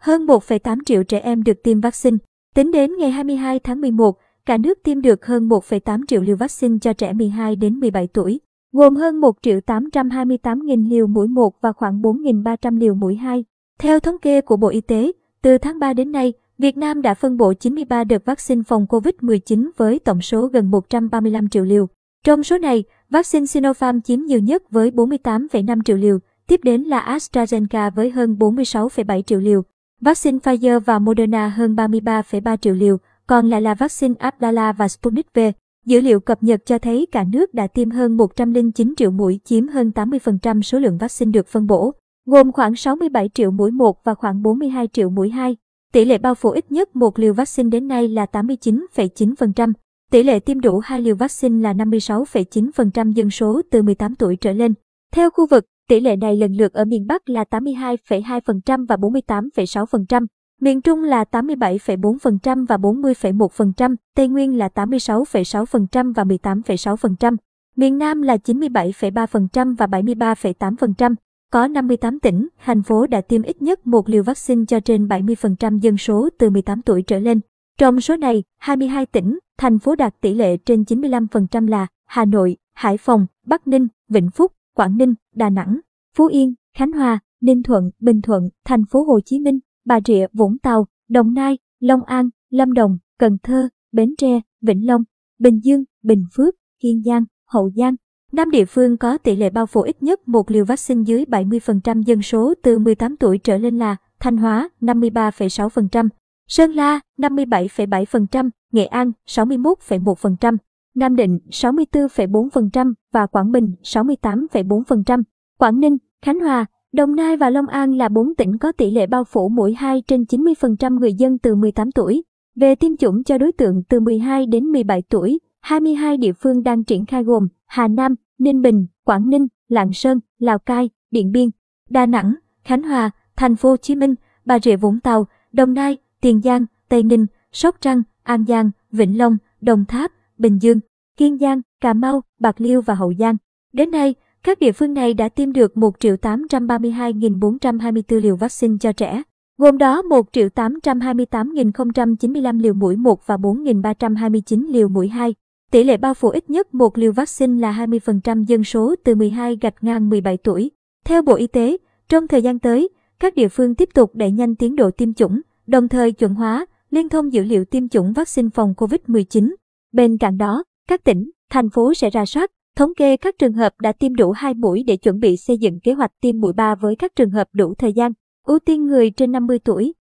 hơn 1,8 triệu trẻ em được tiêm vaccine. Tính đến ngày 22 tháng 11, cả nước tiêm được hơn 1,8 triệu liều vaccine cho trẻ 12 đến 17 tuổi, gồm hơn 1 triệu 828 nghìn liều mũi 1 và khoảng 4.300 liều mũi 2. Theo thống kê của Bộ Y tế, từ tháng 3 đến nay, Việt Nam đã phân bổ 93 đợt vaccine phòng COVID-19 với tổng số gần 135 triệu liều. Trong số này, vaccine Sinopharm chiếm nhiều nhất với 48,5 triệu liều, tiếp đến là AstraZeneca với hơn 46,7 triệu liều, vaccine Pfizer và Moderna hơn 33,3 triệu liều, còn lại là vaccine Abdala và Sputnik V. Dữ liệu cập nhật cho thấy cả nước đã tiêm hơn 109 triệu mũi chiếm hơn 80% số lượng vaccine được phân bổ, gồm khoảng 67 triệu mũi 1 và khoảng 42 triệu mũi 2. Tỷ lệ bao phủ ít nhất một liều vaccine đến nay là 89,9%. Tỷ lệ tiêm đủ hai liều vaccine là 56,9% dân số từ 18 tuổi trở lên. Theo khu vực, tỷ lệ này lần lượt ở miền Bắc là 82,2% và 48,6%, miền Trung là 87,4% và 40,1%, Tây Nguyên là 86,6% và 18,6%, miền Nam là 97,3% và 73,8%. Có 58 tỉnh, thành phố đã tiêm ít nhất một liều vaccine cho trên 70% dân số từ 18 tuổi trở lên. Trong số này, 22 tỉnh, thành phố đạt tỷ lệ trên 95% là Hà Nội, Hải Phòng, Bắc Ninh, Vĩnh Phúc, Quảng Ninh, Đà Nẵng, Phú Yên, Khánh Hòa, Ninh Thuận, Bình Thuận, thành phố Hồ Chí Minh, Bà Rịa, Vũng Tàu, Đồng Nai, Long An, Lâm Đồng, Cần Thơ, Bến Tre, Vĩnh Long, Bình Dương, Bình Phước, Kiên Giang, Hậu Giang. Năm địa phương có tỷ lệ bao phủ ít nhất một liều vaccine dưới 70% dân số từ 18 tuổi trở lên là Thanh Hóa 53,6%, Sơn La 57,7%, Nghệ An 61,1%, Nam Định 64,4% và Quảng Bình 68,4%. Quảng Ninh, Khánh Hòa, Đồng Nai và Long An là 4 tỉnh có tỷ lệ bao phủ mũi 2 trên 90% người dân từ 18 tuổi. Về tiêm chủng cho đối tượng từ 12 đến 17 tuổi, 22 địa phương đang triển khai gồm Hà Nam, Ninh Bình, Quảng Ninh, Lạng Sơn, Lào Cai, Điện Biên, Đà Nẵng, Khánh Hòa, Thành phố Hồ Chí Minh, Bà Rịa Vũng Tàu, Đồng Nai, Tiền Giang, Tây Ninh, Sóc Trăng, An Giang, Vĩnh Long, Đồng Tháp, Bình Dương, Kiên Giang, Cà Mau, Bạc Liêu và Hậu Giang. Đến nay, các địa phương này đã tiêm được 1.832.424 liều vaccine cho trẻ, gồm đó 1.828.095 liều mũi 1 và 4.329 liều mũi 2. Tỷ lệ bao phủ ít nhất một liều vaccine là 20% dân số từ 12 gạch ngang 17 tuổi. Theo Bộ Y tế, trong thời gian tới, các địa phương tiếp tục đẩy nhanh tiến độ tiêm chủng, đồng thời chuẩn hóa, liên thông dữ liệu tiêm chủng vaccine phòng COVID-19. Bên cạnh đó, các tỉnh, thành phố sẽ ra soát, thống kê các trường hợp đã tiêm đủ 2 mũi để chuẩn bị xây dựng kế hoạch tiêm mũi 3 với các trường hợp đủ thời gian, ưu tiên người trên 50 tuổi,